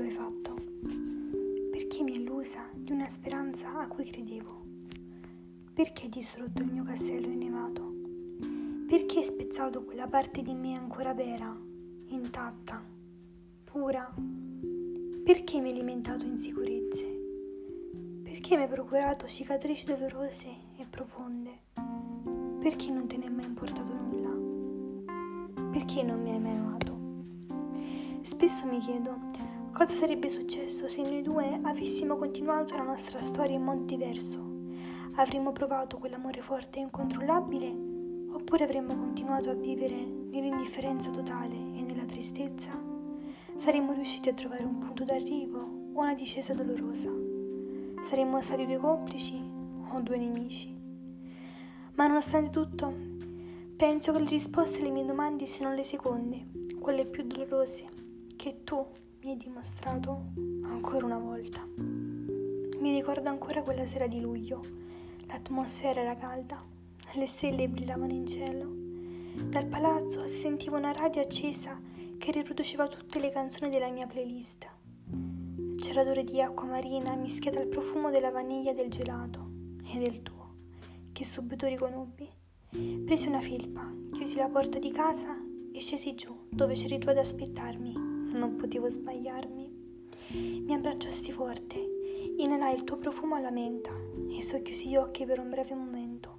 lo hai fatto? Perché mi hai illusa di una speranza a cui credevo? Perché hai distrutto il mio castello innevato? Perché hai spezzato quella parte di me ancora vera, intatta, pura? Perché mi hai alimentato insicurezze? Perché mi hai procurato cicatrici dolorose e profonde? Perché non te ne è mai importato nulla? Perché non mi hai mai amato? Spesso mi chiedo cosa sarebbe successo se noi due avessimo continuato la nostra storia in modo diverso. Avremmo provato quell'amore forte e incontrollabile oppure avremmo continuato a vivere nell'indifferenza totale e nella tristezza? saremmo riusciti a trovare un punto d'arrivo o una discesa dolorosa. Saremmo stati due complici o due nemici. Ma nonostante tutto, penso che le risposte alle mie domande siano le seconde, quelle più dolorose, che tu mi hai dimostrato ancora una volta. Mi ricordo ancora quella sera di luglio. L'atmosfera era calda, le stelle brillavano in cielo. Dal palazzo si sentiva una radio accesa che riproduceva tutte le canzoni della mia playlist. C'era odore di acqua marina mischiata al profumo della vaniglia del gelato e del tuo, che subito riconobbi. Presi una felpa, chiusi la porta di casa e scesi giù, dove c'eri tu ad aspettarmi. Non potevo sbagliarmi. Mi abbracciasti forte, inalai il tuo profumo alla menta e socchiusi gli occhi per un breve momento,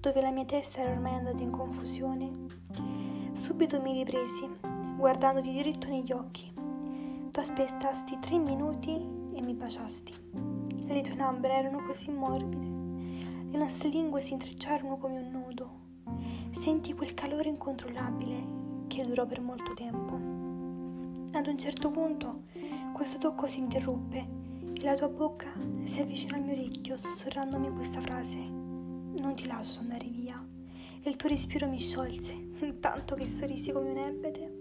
dove la mia testa era ormai andata in confusione. Subito mi ripresi guardandoti diritto negli occhi. Tu aspettasti tre minuti e mi baciasti. Le tue labbra erano così morbide, le nostre lingue si intrecciarono come un nudo. Senti quel calore incontrollabile che durò per molto tempo. Ad un certo punto questo tocco si interruppe e la tua bocca si avvicinò al mio orecchio sussurrandomi questa frase. Non ti lascio andare via. E il tuo respiro mi sciolse, tanto che sorrisi come un ebete.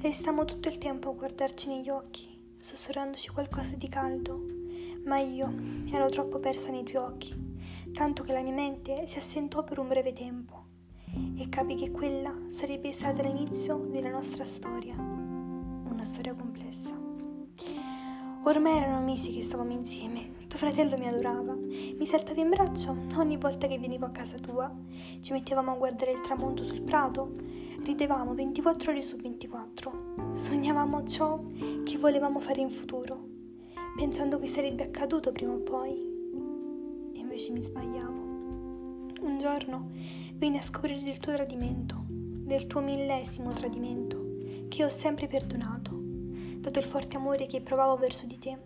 Restammo tutto il tempo a guardarci negli occhi, sussurrandoci qualcosa di caldo, ma io ero troppo persa nei tuoi occhi, tanto che la mia mente si assentò per un breve tempo e capì che quella sarebbe stata l'inizio della nostra storia, una storia complessa. Ormai erano mesi che stavamo insieme, tuo fratello mi adorava, mi saltava in braccio ogni volta che venivo a casa tua, ci mettevamo a guardare il tramonto sul prato ridevamo 24 ore su 24, sognavamo ciò che volevamo fare in futuro, pensando che sarebbe accaduto prima o poi. E invece mi sbagliavo. Un giorno venni a scoprire del tuo tradimento, del tuo millesimo tradimento, che ho sempre perdonato, dato il forte amore che provavo verso di te.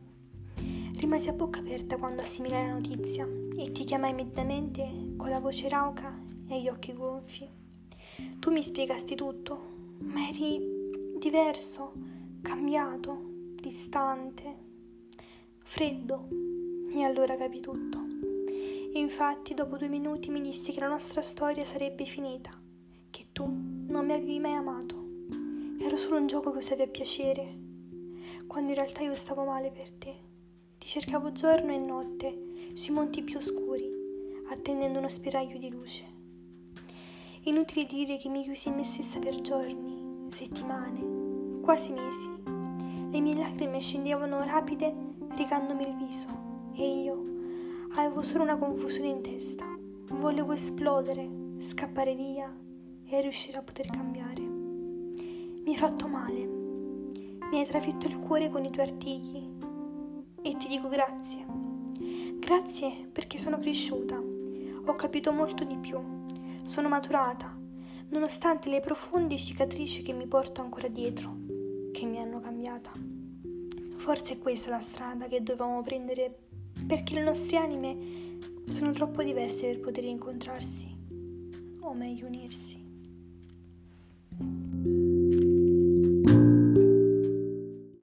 Rimasi a bocca aperta quando assimilai la notizia e ti chiamai immediatamente con la voce rauca e gli occhi gonfi. Tu mi spiegasti tutto, ma eri diverso, cambiato, distante, freddo. E allora capì tutto. E infatti dopo due minuti mi dissi che la nostra storia sarebbe finita, che tu non mi avevi mai amato. Ero solo un gioco che usavi a piacere, quando in realtà io stavo male per te. Ti cercavo giorno e notte sui monti più oscuri, attendendo uno spiraglio di luce. Inutile dire che mi chiusi in me stessa per giorni, settimane, quasi mesi. Le mie lacrime scendevano rapide ricandomi il viso e io avevo solo una confusione in testa. Volevo esplodere, scappare via e riuscire a poter cambiare. Mi hai fatto male, mi hai trafitto il cuore con i tuoi artigli e ti dico grazie. Grazie perché sono cresciuta, ho capito molto di più sono maturata, nonostante le profonde cicatrici che mi porto ancora dietro, che mi hanno cambiata. Forse è questa la strada che dovevamo prendere perché le nostre anime sono troppo diverse per poter incontrarsi, o meglio unirsi.